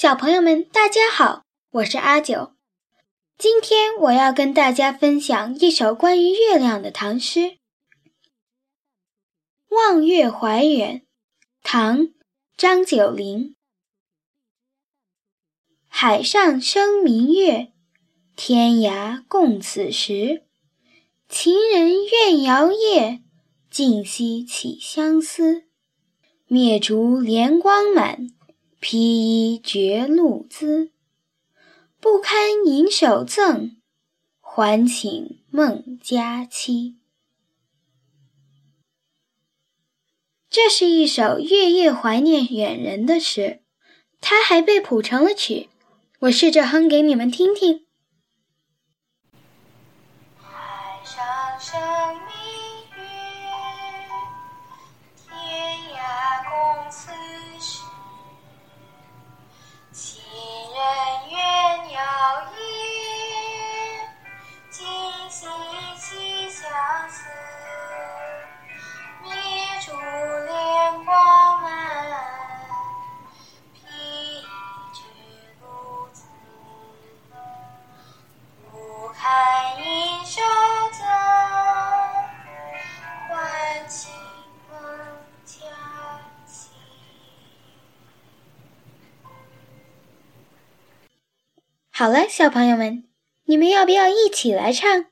小朋友们，大家好，我是阿九。今天我要跟大家分享一首关于月亮的唐诗《望月怀远》，唐·张九龄。海上生明月，天涯共此时。情人怨遥夜，竟夕起相思。灭烛怜光满。披衣觉露滋，不堪盈手赠，还请孟佳期。这是一首月夜怀念远人的诗，它还被谱成了曲。我试着哼给你们听听。海上生。好了，小朋友们，你们要不要一起来唱？